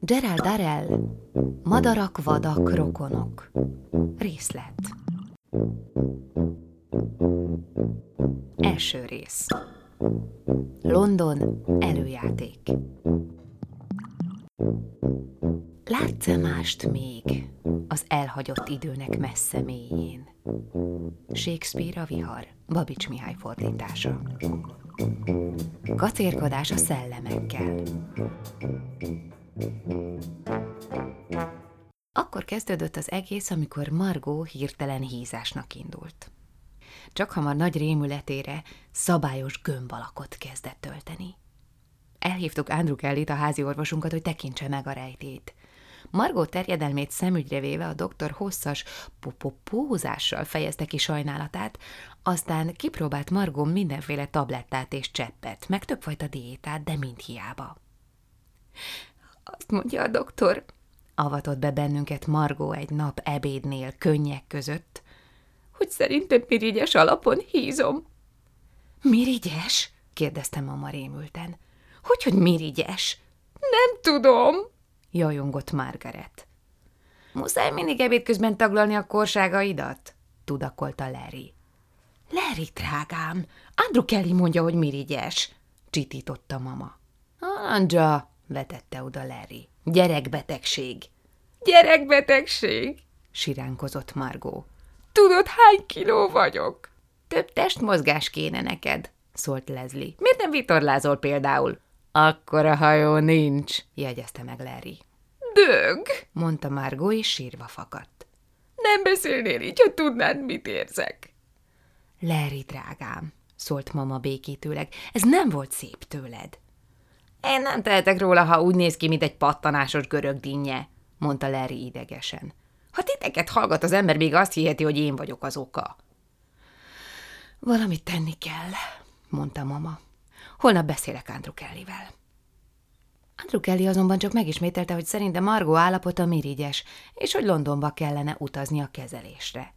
Gerald Darrell, Madarak, vadak, rokonok. Részlet. Első rész. London, előjáték. Látsz-e mást még az elhagyott időnek messze mélyén? Shakespeare a vihar, Babics Mihály fordítása. Kacérkodás a szellemekkel. Akkor kezdődött az egész, amikor Margó hirtelen hízásnak indult. Csak hamar nagy rémületére szabályos gömbalakot kezdett tölteni. Elhívtuk Andrew Kellyt, a házi orvosunkat, hogy tekintse meg a rejtét. Margó terjedelmét szemügyre véve a doktor hosszas popopózással fejezte ki sajnálatát, aztán kipróbált Margó mindenféle tablettát és cseppet, meg többfajta diétát, de mind hiába. Azt mondja a doktor, avatott be bennünket Margó egy nap ebédnél könnyek között, hogy szerintem mirigyes alapon hízom. Mirigyes? kérdezte mama rémülten. Hogy, hogy mirigyes? Nem tudom, jajongott Margaret. Muszáj mindig ebéd közben taglalni a korságaidat? tudakolta Larry. Larry, drágám, Andrew Kelly mondja, hogy mirigyes, csitította mama. Anja, vetette oda Larry. Gyerekbetegség. Gyerekbetegség, siránkozott Margó. Tudod, hány kiló vagyok? Több testmozgás kéne neked, szólt Leslie. Miért nem vitorlázol például? Akkora hajó nincs, jegyezte meg Larry. Dög, mondta Margó, és sírva fakadt. Nem beszélnél így, ha tudnád, mit érzek. Larry, drágám, szólt mama békítőleg, ez nem volt szép tőled. Én nem tehetek róla, ha úgy néz ki, mint egy pattanásos görög dinnye, mondta Larry idegesen. Ha titeket hallgat az ember, még azt hiheti, hogy én vagyok az oka. Valamit tenni kell, mondta mama. Holnap beszélek Andrew Kellyvel. Andrew Kelly azonban csak megismételte, hogy szerinte Margó állapota mirigyes, és hogy Londonba kellene utazni a kezelésre.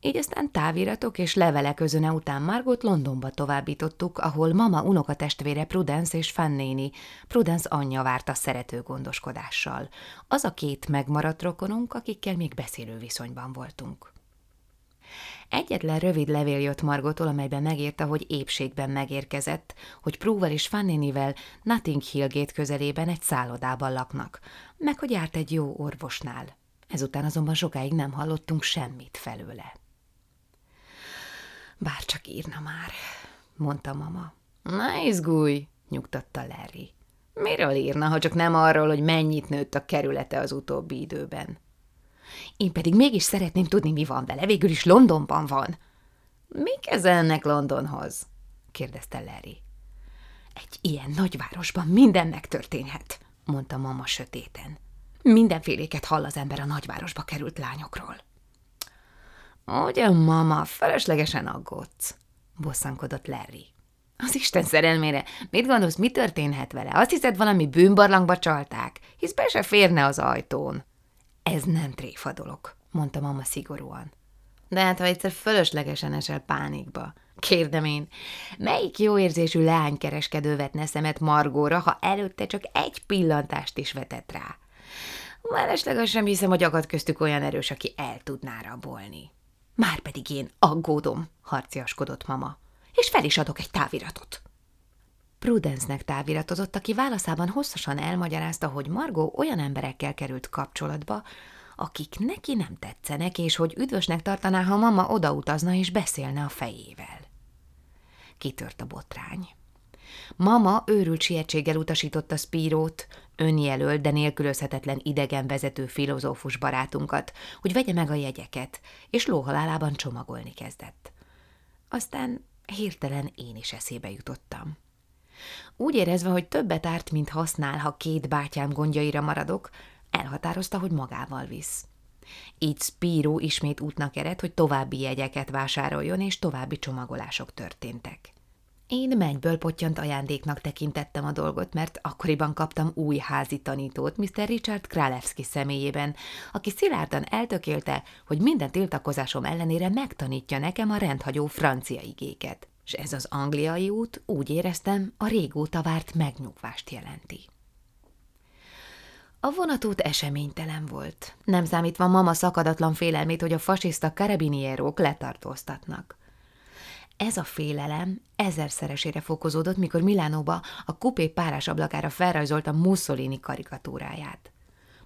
Így aztán táviratok és levelek özöne után Margot Londonba továbbítottuk, ahol mama unokatestvére Prudence és Fannéni, Prudence anyja várta szerető gondoskodással. Az a két megmaradt rokonunk, akikkel még beszélő viszonyban voltunk. Egyetlen rövid levél jött Margotól, amelyben megírta, hogy épségben megérkezett, hogy Prúval és Fannénivel Notting Hill Gate közelében egy szállodában laknak, meg hogy járt egy jó orvosnál. Ezután azonban sokáig nem hallottunk semmit felőle. Bár csak írna már, mondta mama. Na izgulj, nyugtatta Larry. Miről írna, ha csak nem arról, hogy mennyit nőtt a kerülete az utóbbi időben? Én pedig mégis szeretném tudni, mi van vele. Végül is Londonban van. Mi kezelnek Londonhoz? kérdezte Larry. Egy ilyen nagyvárosban minden megtörténhet, mondta mama sötéten. Mindenféléket hall az ember a nagyvárosba került lányokról. Ugye, mama, feleslegesen aggódsz, bosszankodott Larry. Az Isten szerelmére, mit gondolsz, mi történhet vele? Azt hiszed, valami bűnbarlangba csalták, hisz be se férne az ajtón. Ez nem tréfa dolog, mondta mama szigorúan. De hát, ha egyszer fölöslegesen esel pánikba. Kérdem én, melyik jó érzésű leánykereskedő vetne szemet Margóra, ha előtte csak egy pillantást is vetett rá? Mellesleg sem hiszem, hogy akad köztük olyan erős, aki el tudná rabolni. Márpedig én aggódom, harciaskodott mama, és fel is adok egy táviratot. Prudence-nek táviratozott, aki válaszában hosszasan elmagyarázta, hogy Margó olyan emberekkel került kapcsolatba, akik neki nem tetszenek, és hogy üdvösnek tartaná, ha mama odautazna és beszélne a fejével. Kitört a botrány. Mama őrült sietséggel utasította Spírót, önjelölt, de nélkülözhetetlen idegen vezető filozófus barátunkat, hogy vegye meg a jegyeket, és lóhalálában csomagolni kezdett. Aztán hirtelen én is eszébe jutottam. Úgy érezve, hogy többet árt, mint használ, ha két bátyám gondjaira maradok, elhatározta, hogy magával visz. Így Spiro ismét útnak ered, hogy további jegyeket vásároljon, és további csomagolások történtek. Én mennyből pottyant ajándéknak tekintettem a dolgot, mert akkoriban kaptam új házi tanítót, Mr. Richard Kralewski személyében, aki szilárdan eltökélte, hogy minden tiltakozásom ellenére megtanítja nekem a rendhagyó francia igéket. És ez az angliai út, úgy éreztem, a régóta várt megnyugvást jelenti. A vonatút eseménytelen volt, nem számítva mama szakadatlan félelmét, hogy a fasiszta karabinierók letartóztatnak. Ez a félelem ezerszeresére fokozódott, mikor Milánóba a kupé párás ablakára felrajzolta Mussolini karikatúráját.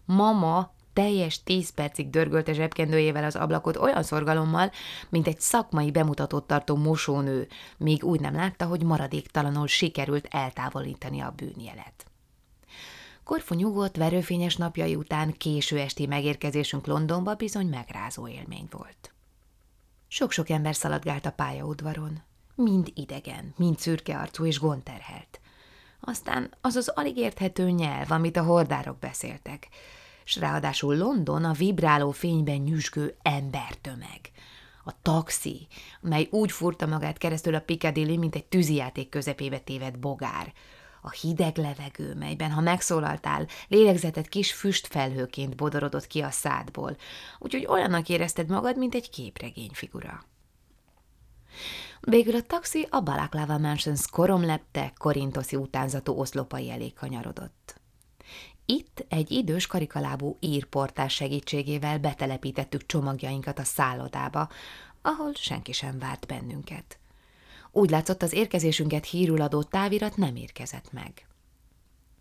Mama teljes tíz percig dörgölte zsebkendőjével az ablakot olyan szorgalommal, mint egy szakmai bemutatót tartó mosónő, még úgy nem látta, hogy maradéktalanul sikerült eltávolítani a bűnjelet. Korfu nyugodt, verőfényes napjai után késő esti megérkezésünk Londonba bizony megrázó élmény volt. Sok-sok ember szaladgált a pályaudvaron, mind idegen, mind szürke arcú és gondterhelt. Aztán az az alig érthető nyelv, amit a hordárok beszéltek, s ráadásul London a vibráló fényben nyüzsgő embertömeg. A taxi, mely úgy furta magát keresztül a Piccadilly, mint egy tűzijáték közepébe tévedt bogár. A hideg levegő, melyben, ha megszólaltál, lélegzetet kis füstfelhőként bodorodott ki a szádból, úgyhogy olyannak érezted magad, mint egy képregényfigura. Végül a taxi a Balaklava Mansions koromlepte, korintoszi utánzatú oszlopai elé kanyarodott. Itt egy idős karikalábú írportás segítségével betelepítettük csomagjainkat a szállodába, ahol senki sem várt bennünket. Úgy látszott, az érkezésünket hírul adó távirat nem érkezett meg.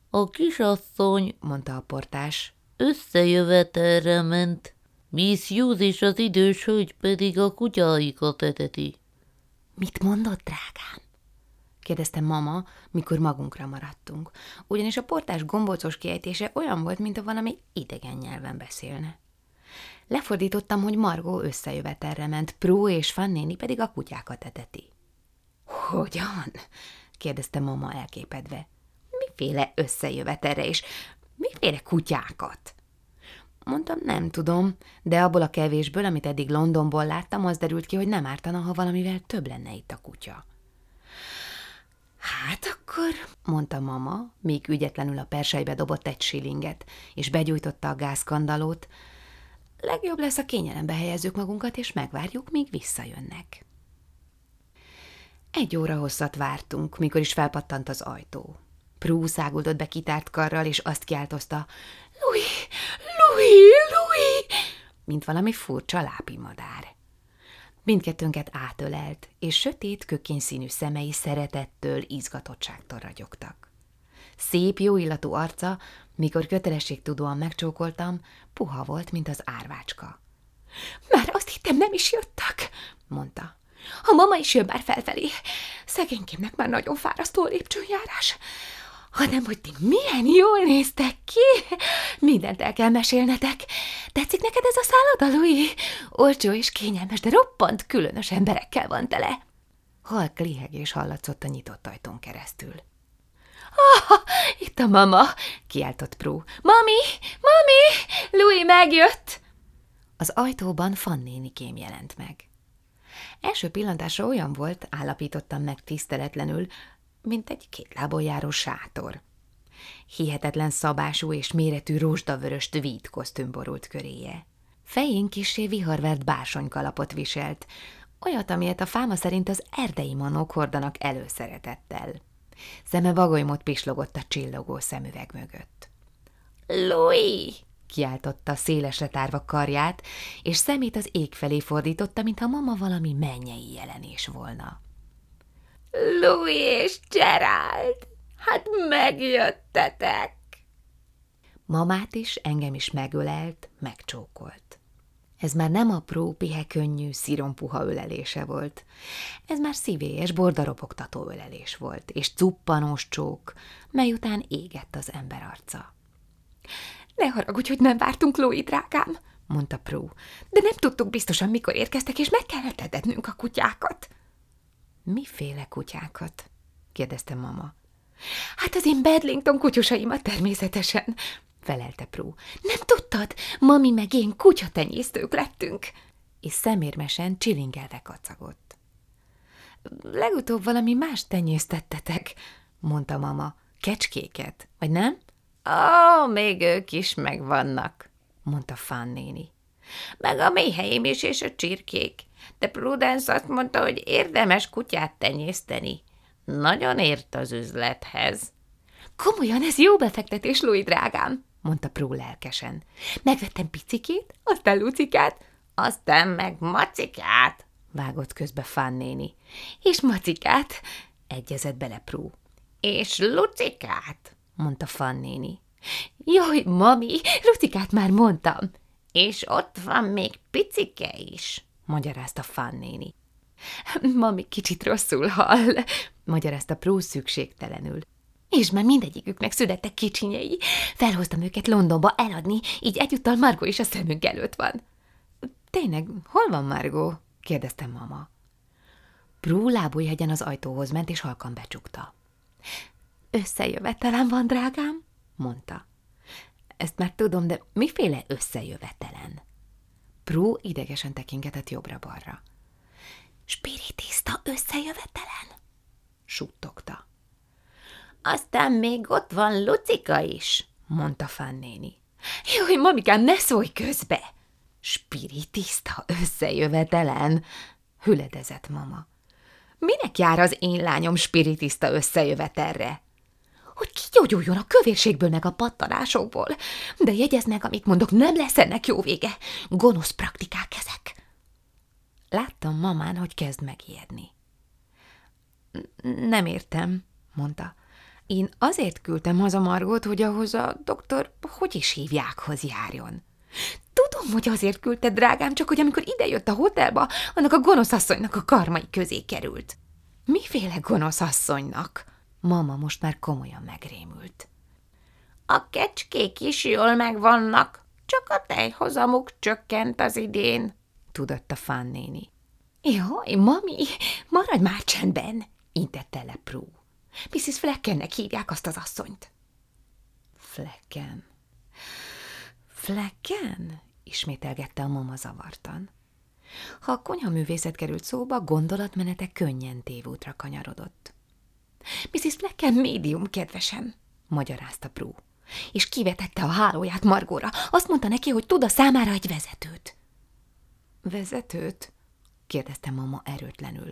A kisasszony, mondta a portás, összejövetelre ment. Miss Hughes és az idős hölgy pedig a kutyáikat eteti. Mit mondott, drágám? Kérdezte mama, mikor magunkra maradtunk, ugyanis a portás gombócos kiejtése olyan volt, mint a valami idegen nyelven beszélne. Lefordítottam, hogy Margó összejövetelre ment, Pró és Fannéni pedig a kutyákat eteti. Hogyan? kérdezte mama elképedve. Miféle összejövetelre és miféle kutyákat? Mondtam, nem tudom, de abból a kevésből, amit eddig Londonból láttam, az derült ki, hogy nem ártana, ha valamivel több lenne itt a kutya. Hát akkor, mondta mama, míg ügyetlenül a persejbe dobott egy silinget, és begyújtotta a gázkandalót, legjobb lesz, a kényelembe helyezzük magunkat, és megvárjuk, míg visszajönnek. Egy óra hosszat vártunk, mikor is felpattant az ajtó. Prú száguldott be kitárt karral, és azt kiáltozta, Louis, Louis, Louis, mint valami furcsa lápimadár. Mindkettőnket átölelt, és sötét, kökényszínű szemei szeretettől, izgatottságtól ragyogtak. Szép, jó illatú arca, mikor kötelességtudóan megcsókoltam, puha volt, mint az árvácska. Már azt hittem, nem is jöttek, mondta. A mama is jön már felfelé. Szegénykémnek már nagyon fárasztó lépcsőjárás hanem hogy ti milyen jól néztek ki. Mindent el kell mesélnetek. Tetszik neked ez a szálloda, Louis? Olcsó és kényelmes, de roppant különös emberekkel van tele. Halk lihegés hallatszott a nyitott ajtón keresztül. Ah, itt a mama, kiáltott Pró. Mami, mami, Louis megjött. Az ajtóban Fannéni kém jelent meg. Első pillantásra olyan volt, állapítottam meg tiszteletlenül, mint egy két lábon járó sátor. Hihetetlen szabású és méretű rózsdavörös tweed kosztüm borult köréje. Fején kisé viharvert bársonykalapot viselt, olyat, amilyet a fáma szerint az erdei manók hordanak előszeretettel. Szeme vagolymot pislogott a csillogó szemüveg mögött. – Louis! – kiáltotta szélesre tárva karját, és szemét az ég felé fordította, mintha mama valami mennyei jelenés volna. Louis és Gerald, hát megjöttetek! Mamát is, engem is megölelt, megcsókolt. Ez már nem apró, pihe könnyű, szirompuha ölelése volt. Ez már szívélyes, bordaropogtató ölelés volt, és cuppanós csók, mely után égett az ember arca. Ne haragudj, hogy nem vártunk, Louis, drágám, mondta Pró, de nem tudtuk biztosan, mikor érkeztek, és meg kellett edetnünk a kutyákat. Miféle kutyákat? kérdezte mama. Hát az én Bedlington kutyusaimat természetesen, felelte Pró. Nem tudtad? Mami meg én kutyatenyésztők lettünk. És szemérmesen csilingelve kacagott. Legutóbb valami más tenyésztettetek, mondta mama. Kecskéket, vagy nem? Ó, még ők is megvannak, mondta Fan néni. Meg a méhelyém is és a csirkék. De Prudence azt mondta, hogy érdemes kutyát tenyészteni. Nagyon ért az üzlethez. Komolyan, ez jó befektetés, Louis drágám, mondta Pró lelkesen. Megvettem picikét, aztán lucikát, aztán meg macikát, vágott közbe néni. És macikát, egyezett bele Pró. És lucikát, mondta Fan néni. Jaj, mami, lucikát már mondtam. És ott van még picike is, magyarázta Fan néni. Mami kicsit rosszul hall, magyarázta Pró szükségtelenül. És már mindegyiküknek születtek kicsinyei. Felhoztam őket Londonba eladni, így egyúttal Margó is a szemünk előtt van. Tényleg, hol van Margó? kérdezte mama. Prú lábújhegyen az ajtóhoz ment, és halkan becsukta. Összejövetelen van, drágám? mondta. Ezt már tudom, de miféle összejövetelen? Prú idegesen tekingetett jobbra-balra. Spiritiszta összejövetelen? suttogta. Aztán még ott van Lucika is, mondta Fannéni. Jaj, mamikám, ne szólj közbe! Spiritiszta összejövetelen, hüledezett mama. Minek jár az én lányom spiritiszta összejövetelre? Hogy kigyógyuljon a kövérségből meg a pattanásokból. De jegyezd meg, amit mondok, nem lesz ennek jó vége. Gonosz praktikák ezek. Láttam mamán, hogy kezd megijedni. Nem értem, mondta. Én azért küldtem haza Margot, hogy ahhoz a doktor, hogy is hívjákhoz járjon. Tudom, hogy azért küldted, drágám, csak hogy amikor idejött a hotelba, annak a gonosz asszonynak a karmai közé került. Miféle gonosz asszonynak? Mama most már komolyan megrémült. A kecskék is jól megvannak, csak a tejhozamuk csökkent az idén, tudatta Fán néni. Jaj, mami, maradj már csendben, intette le Prue. Mrs. Fleckennek hívják azt az asszonyt. Flecken. Flecken? ismételgette a mama zavartan. Ha a konyhaművészet került szóba, gondolatmenete könnyen tévútra kanyarodott. Mrs. Flecken médium, kedvesen, magyarázta Prú, és kivetette a hálóját Margóra. Azt mondta neki, hogy tud a számára egy vezetőt. Vezetőt? kérdezte mama erőtlenül.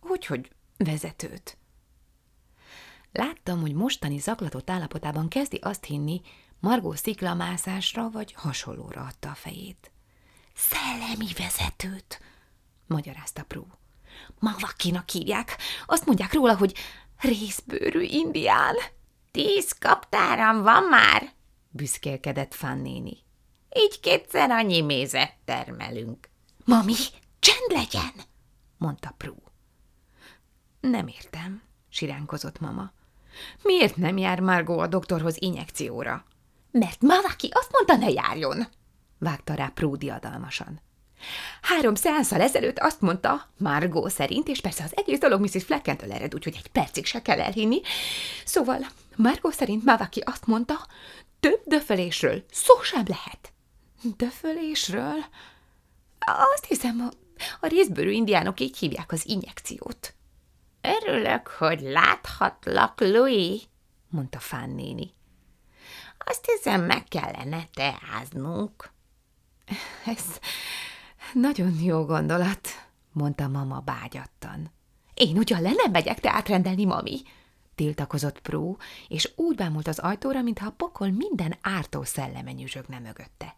Hogyhogy vezetőt? Láttam, hogy mostani zaklatott állapotában kezdi azt hinni, Margó sziklamászásra vagy hasonlóra adta a fejét. Szellemi vezetőt, magyarázta Prú. Mavakinak hívják. Azt mondják róla, hogy részbőrű indián. Tíz kaptáram van már, büszkélkedett Fannéni. Így kétszer annyi mézet termelünk. Mami, csend legyen, mondta Prú. Nem értem, siránkozott mama. Miért nem jár Margó a doktorhoz injekcióra? Mert Mavaki azt mondta, ne járjon, vágta rá Prú diadalmasan. Három szeánszal ezelőtt azt mondta, Margó szerint, és persze az egész dolog Mrs. Fleckentől ered, úgyhogy egy percig se kell elhinni. Szóval Margó szerint Mavaki azt mondta, több döfölésről szó sem lehet. Döfölésről? Azt hiszem, a, a részbőrű indiánok így hívják az injekciót. Örülök, hogy láthatlak, Louis, mondta Fán néni. Azt hiszem, meg kellene teáznunk. Ez nagyon jó gondolat, mondta mama bágyattan. Én ugyan le nem megyek teát rendelni, mami, tiltakozott Pró, és úgy bámult az ajtóra, mintha a pokol minden ártó szelleme nyüzsögne mögötte.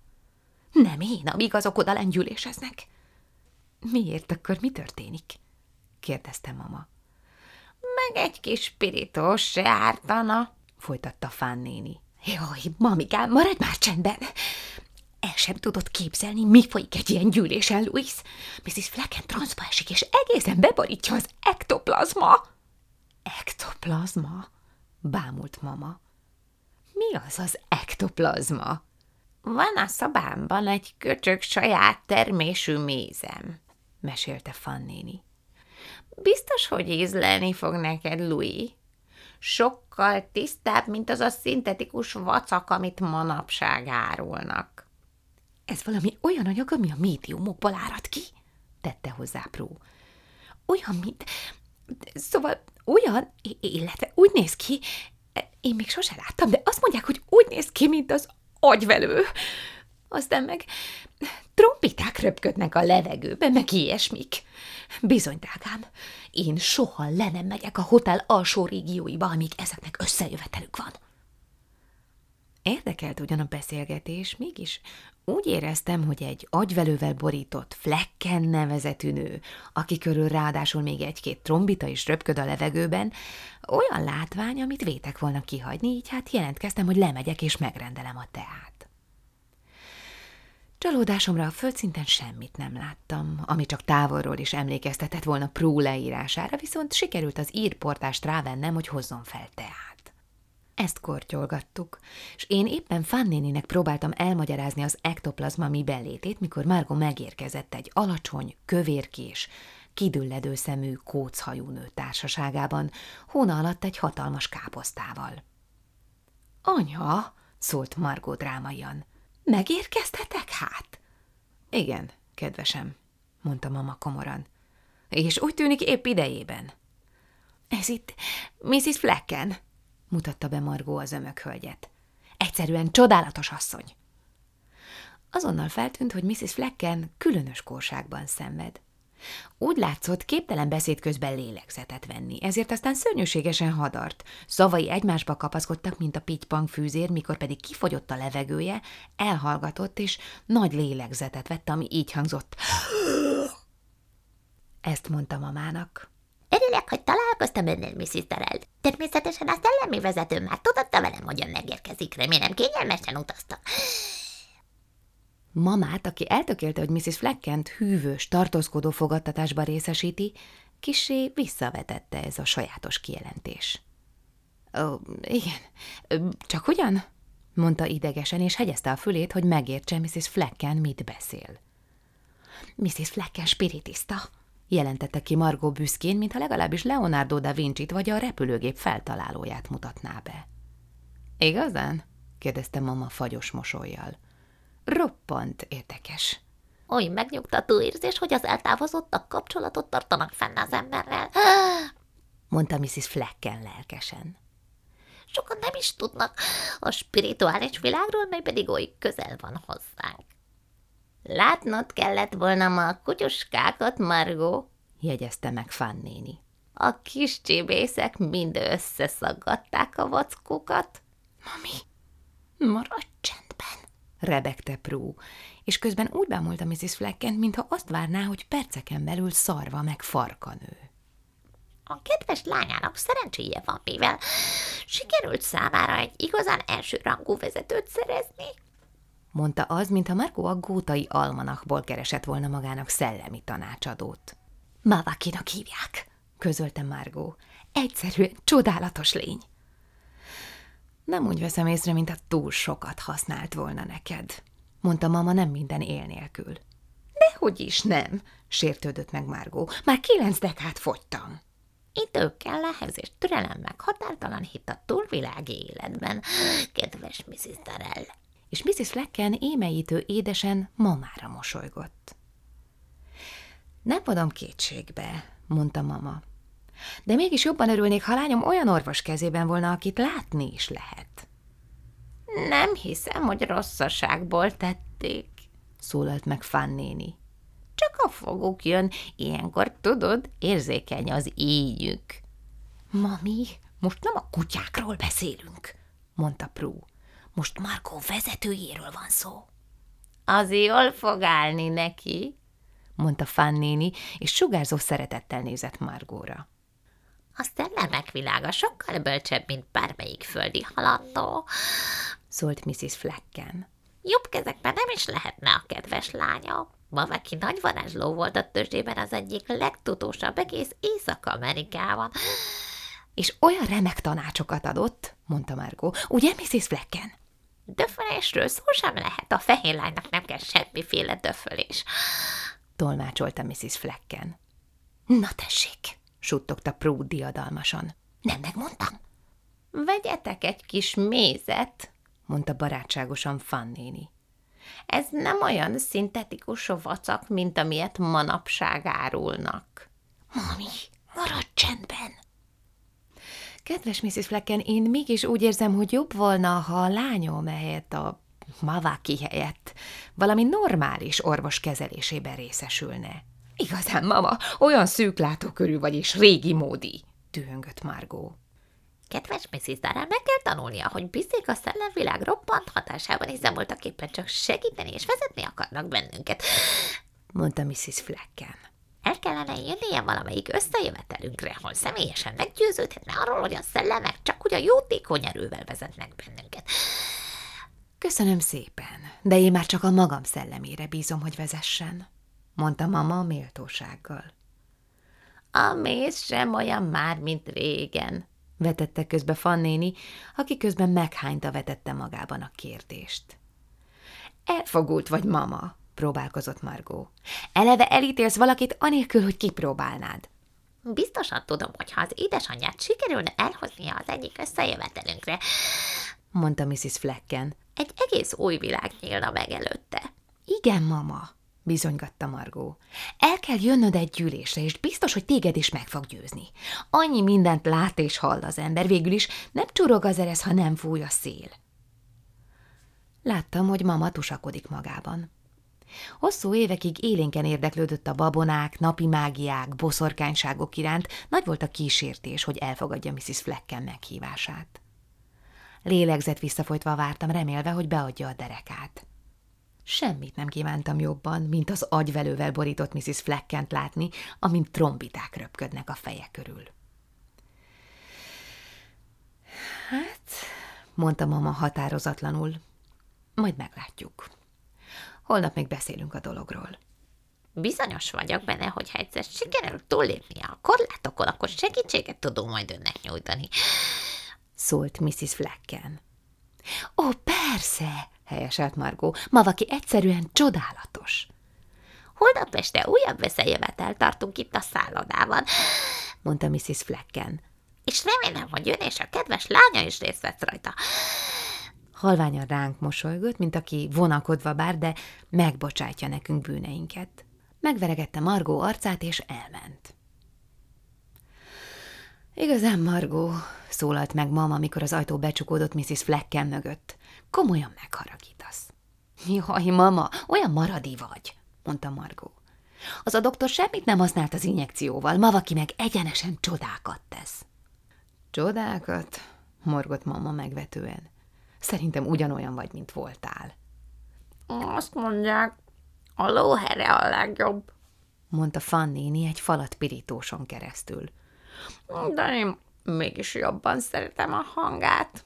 Nem én, amíg azok oda lendgyűléseznek. Miért akkor mi történik? kérdezte mama. Meg egy kis spiritos se ártana, folytatta Fán néni. Jaj, mamikám, maradj már csendben! El sem tudod képzelni, mi folyik egy ilyen gyűlésen, Louis. Mrs. Flecken transzba esik, és egészen beborítja az ektoplazma. Ektoplazma? Bámult mama. Mi az az ektoplazma? Van a szobámban egy köcsög saját termésű mézem, mesélte Fannéni. Biztos, hogy ízlelni fog neked, Louis. Sokkal tisztább, mint az a szintetikus vacak, amit manapság árulnak. Ez valami olyan anyag, ami a médiumokból árad ki, tette hozzá Pró. Olyan, mint... Szóval olyan, illetve úgy néz ki, én még sose láttam, de azt mondják, hogy úgy néz ki, mint az agyvelő. Aztán meg Trompiták röpködnek a levegőben, meg ilyesmik. Bizony, drágám, én soha le nem megyek a hotel alsó régióiba, amíg ezeknek összejövetelük van. Érdekelt ugyan a beszélgetés, mégis úgy éreztem, hogy egy agyvelővel borított Flecken nevezetű nő, aki körül ráadásul még egy-két trombita is röpköd a levegőben, olyan látvány, amit vétek volna kihagyni, így hát jelentkeztem, hogy lemegyek és megrendelem a teát. Csalódásomra a földszinten semmit nem láttam, ami csak távolról is emlékeztetett volna Prú leírására, viszont sikerült az írportást rávennem, hogy hozzon fel teát. Ezt kortyolgattuk, és én éppen Fannéninek próbáltam elmagyarázni az ektoplazma mi belétét, mikor Margo megérkezett egy alacsony, kövérkés, kidülledő szemű, kóchajú nő társaságában, hóna alatt egy hatalmas káposztával. – Anya! – szólt Margó drámaian. – Megérkeztetek hát? – Igen, kedvesem – mondta mama komoran. – És úgy tűnik épp idejében. – Ez itt Mrs. Flecken – mutatta be Margó az ömökhölgyet. Egyszerűen csodálatos asszony. Azonnal feltűnt, hogy Mrs. Flecken különös korságban szenved. Úgy látszott, képtelen beszéd közben lélegzetet venni, ezért aztán szörnyűségesen hadart. Szavai egymásba kapaszkodtak, mint a pitypang fűzér, mikor pedig kifogyott a levegője, elhallgatott, és nagy lélegzetet vett, ami így hangzott. Ezt mondta mamának. Örülök, hogy találkoztam önnel, Mrs. Terrell. Természetesen a szellemi vezető már tudatta velem, hogyan megérkezik. Remélem kényelmesen utazta. Mamát, aki eltökélte, hogy Mrs. Fleckent hűvös, tartózkodó fogadtatásba részesíti, kisé visszavetette ez a sajátos kijelentés. Ó, igen, csak hogyan? mondta idegesen, és hegyezte a fülét, hogy megértse Mrs. Flecken mit beszél. Mrs. Flecken spiritista, jelentette ki Margó büszkén, mintha legalábbis Leonardo da Vinci-t vagy a repülőgép feltalálóját mutatná be. Igazán? kérdezte mama fagyos mosolyjal. Roppant érdekes. Oly megnyugtató érzés, hogy az eltávozottak kapcsolatot tartanak fenn az emberrel, mondta Mrs. Flecken lelkesen. Sokan nem is tudnak a spirituális világról, mely pedig oly közel van hozzánk. Látnod kellett volna ma a kutyuskákat, Margó, jegyezte meg Fannéni. A kis csibészek mind összeszaggatták a vackókat. Mami, maradj csendben, rebegte Prú, és közben úgy bámulta Mrs. Fleckent, mintha azt várná, hogy perceken belül szarva meg farkanő. A kedves lányának szerencséje van, mivel sikerült számára egy igazán elsőrangú vezetőt szerezni mondta az, mintha Marco a gótai almanakból keresett volna magának szellemi tanácsadót. Mavakinak hívják, közölte Margó. Egyszerűen csodálatos lény. Nem úgy veszem észre, mint a túl sokat használt volna neked, mondta mama nem minden él nélkül. Dehogy is nem, sértődött meg Márgó. Már kilenc dekát fogytam. Idő kell ehhez, és türelem meg határtalan hit a túlvilági életben, kedves Mrs. Darrell és Mrs. Flecken émeítő édesen mamára mosolygott. Nem adom kétségbe, mondta mama. De mégis jobban örülnék, ha lányom olyan orvos kezében volna, akit látni is lehet. Nem hiszem, hogy rosszaságból tették, szólalt meg Fannéni. Csak a foguk jön, ilyenkor tudod, érzékeny az éjük. Mami, most nem a kutyákról beszélünk, mondta Prue. Most Markó vezetőjéről van szó. Az jól fog állni neki, mondta Fannéni, és sugárzó szeretettel nézett Margóra. A szellemek világa sokkal bölcsebb, mint bármelyik földi halandó, szólt Mrs. Flecken. Jobb kezekben nem is lehetne a kedves lánya. Maveki nagy varázsló volt a tőzsdében az egyik legtutósabb egész Észak-Amerikában. És olyan remek tanácsokat adott, mondta Margó, ugye, Mrs. Flecken? Döfölésről szó sem lehet, a fehér lánynak nem kell semmiféle döfölés. Tolmácsolta Mrs. Flecken. Na tessék, suttogta Prue diadalmasan. Nem megmondtam? Vegyetek egy kis mézet, mondta barátságosan Fannéni. Ez nem olyan szintetikus vacak, mint amilyet manapság árulnak. Mami, maradj csendben! Kedves Mrs. Flecken, én mégis úgy érzem, hogy jobb volna, ha a lányom helyett a Mavaki helyett valami normális orvos kezelésében részesülne. Igazán, mama, olyan szűklátókörű vagy és régi módi, dühöngött Margó. Kedves Mrs. Darrell, meg kell tanulnia, hogy bizték a szellemvilág roppant hatásában, hiszen voltak éppen csak segíteni és vezetni akarnak bennünket. mondta Mrs. Flecken. El kellene jönnie valamelyik összejövetelünkre, hol személyesen meggyőződhetne arról, hogy a szellemek csak úgy a jótékony erővel vezetnek bennünket. Köszönöm szépen, de én már csak a magam szellemére bízom, hogy vezessen, mondta mama méltósággal. A méz sem olyan már, mint régen, vetette közbe Fannéni, aki közben meghányta vetette magában a kérdést. Elfogult vagy, mama, próbálkozott Margó. Eleve elítélsz valakit anélkül, hogy kipróbálnád. Biztosan tudom, hogy ha az édesanyját sikerülne elhoznia az egyik összejövetelünkre, mondta Mrs. Flecken. Egy egész új világ nyílna meg előtte. Igen, mama, bizonygatta Margó. El kell jönnöd egy gyűlésre, és biztos, hogy téged is meg fog győzni. Annyi mindent lát és hall az ember, végül is nem csurog az eresz, ha nem fúj a szél. Láttam, hogy mama tusakodik magában. Hosszú évekig élénken érdeklődött a babonák, napi mágiák, boszorkányságok iránt, nagy volt a kísértés, hogy elfogadja Mrs. Flecken meghívását. Lélegzett visszafolytva vártam, remélve, hogy beadja a derekát. Semmit nem kívántam jobban, mint az agyvelővel borított Mrs. Fleckent látni, amint trombiták röpködnek a feje körül. Hát, mondta mama határozatlanul, majd meglátjuk. Holnap még beszélünk a dologról. Bizonyos vagyok benne, hogy ha egyszer sikerül túllépnie a korlátokon, akkor segítséget tudunk majd önnek nyújtani. Szólt Mrs. Flecken. Ó, persze, helyeselt Margó. Mavaki egyszerűen csodálatos. Holnap este újabb összejövetel tartunk itt a szállodában, mondta Mrs. Flecken. És remélem, hogy ön és a kedves lánya is részt vesz rajta. Halványan ránk mosolygott, mint aki vonakodva bár, de megbocsátja nekünk bűneinket. Megveregette Margó arcát, és elment. Igazán, Margó, szólalt meg mama, amikor az ajtó becsukódott Mrs. Flecken mögött. Komolyan megharagítasz. Jaj, mama, olyan maradi vagy, mondta Margó. Az a doktor semmit nem használt az injekcióval, Mavaki meg egyenesen csodákat tesz. Csodákat? morgott mama megvetően. Szerintem ugyanolyan vagy, mint voltál. Azt mondják, a lóhere a legjobb, mondta Fannéni egy falat pirítóson keresztül. De én mégis jobban szeretem a hangát.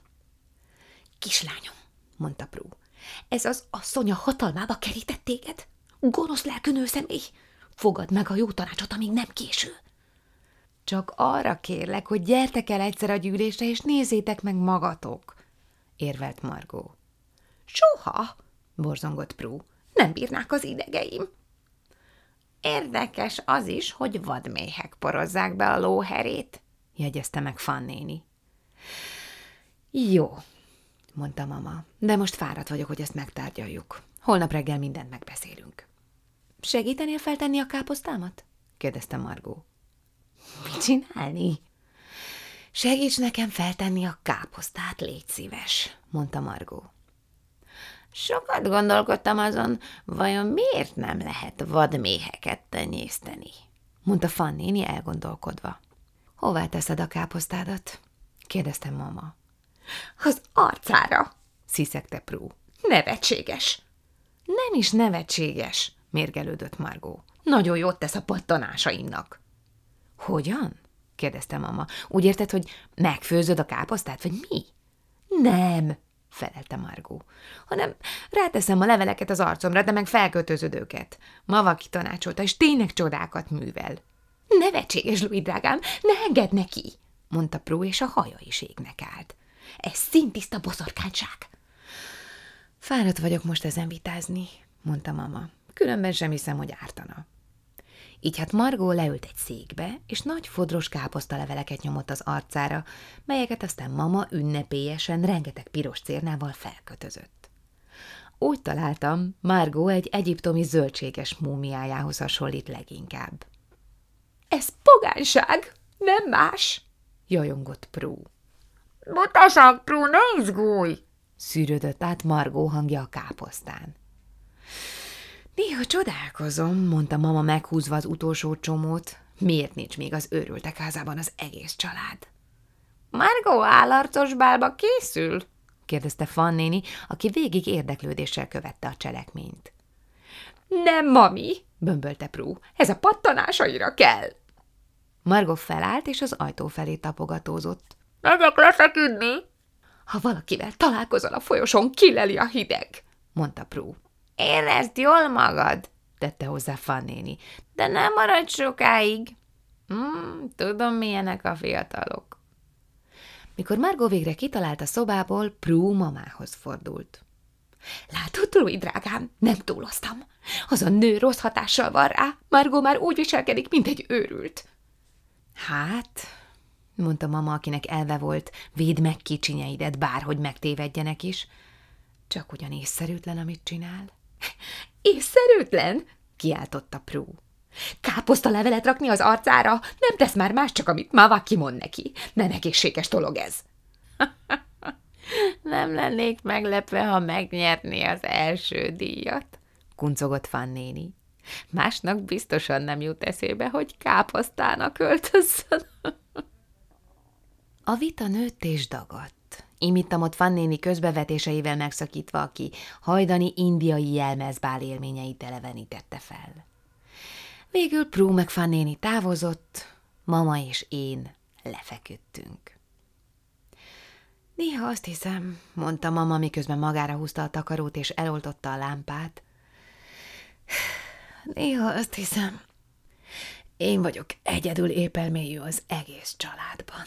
Kislányom, mondta Prú, ez az asszonya hatalmába kerített téged? Gonosz lelkű személy! Fogad meg a jó tanácsot, amíg nem késő. Csak arra kérlek, hogy gyertek el egyszer a gyűlésre, és nézzétek meg magatok, érvelt Margó. Soha, borzongott Prú, nem bírnák az idegeim. Érdekes az is, hogy vadméhek porozzák be a lóherét, jegyezte meg Fannéni. Jó, mondta mama, de most fáradt vagyok, hogy ezt megtárgyaljuk. Holnap reggel mindent megbeszélünk. Segítenél feltenni a káposztámat? kérdezte Margó. Mit csinálni? Segíts nekem feltenni a káposztát, légy szíves, mondta Margó. Sokat gondolkodtam azon, vajon miért nem lehet vadméheket tenyészteni, mondta Fannéni elgondolkodva. Hová teszed a káposztádat? kérdezte mama. Az arcára, sziszegte Prú. Nevetséges. Nem is nevetséges, mérgelődött Margó. Nagyon jót tesz a pattanásaimnak. Hogyan? Kérdezte mama. Úgy érted, hogy megfőzöd a káposztát, vagy mi? Nem, felelte Margó, hanem ráteszem a leveleket az arcomra, de meg felkötözöd őket. Mavaki tanácsolta, és tényleg csodákat művel. Nevetséges, Louis drágám, ne engedd neki, mondta Pró, és a haja is égnek állt. Ez szintiszta boszorkányság. Fáradt vagyok most ezen vitázni, mondta mama. Különben sem hiszem, hogy ártana. Így hát Margó leült egy székbe, és nagy fodros káposztaleveleket nyomott az arcára, melyeket aztán mama ünnepélyesen rengeteg piros cérnával felkötözött. Úgy találtam, Margó egy egyiptomi zöldséges múmiájához hasonlít leginkább. – Ez pogányság, nem más! – jajongott Prú. – Mutasak, Prú, ne izgulj! szűrődött át Margó hangja a káposztán. Néha csodálkozom, mondta mama meghúzva az utolsó csomót, miért nincs még az őrültek házában az egész család. Margó állarcos bálba készül? kérdezte Fannéni, aki végig érdeklődéssel követte a cselekményt. Nem, mami, bömbölte Prú, ez a pattanásaira kell. Margot felállt, és az ajtó felé tapogatózott. Megyek lefeküdni! Ha valakivel találkozol a folyosón, kileli a hideg, mondta Prú. Érezd jól magad, tette hozzá Fannéni, de nem maradj sokáig. Mm, tudom, milyenek a fiatalok. Mikor Margot végre kitalált a szobából, Prú mamához fordult. Látod, Louis, drágám, nem túloztam. Az a nő rossz hatással van rá. Margot már úgy viselkedik, mint egy őrült. Hát, mondta mama, akinek elve volt, véd meg kicsinyeidet, bárhogy megtévedjenek is. Csak ugyan észszerűtlen, amit csinál. Észszerűtlen? kiáltotta Prú. Káposzta levelet rakni az arcára? Nem tesz már más, csak amit Mava kimond neki. Nem egészséges dolog ez. Nem lennék meglepve, ha megnyerné az első díjat, kuncogott Fan néni. Másnak biztosan nem jut eszébe, hogy káposztának öltözzön. A vita nőtt és dagadt. Imittam ott Fannéni közbevetéseivel megszakítva, aki hajdani indiai jelmezbál élményeit elevenítette fel. Végül Prú meg Fannéni távozott, mama és én lefeküdtünk. Néha azt hiszem, mondta mama, miközben magára húzta a takarót és eloltotta a lámpát. Néha azt hiszem, én vagyok egyedül épelmélyű az egész családban.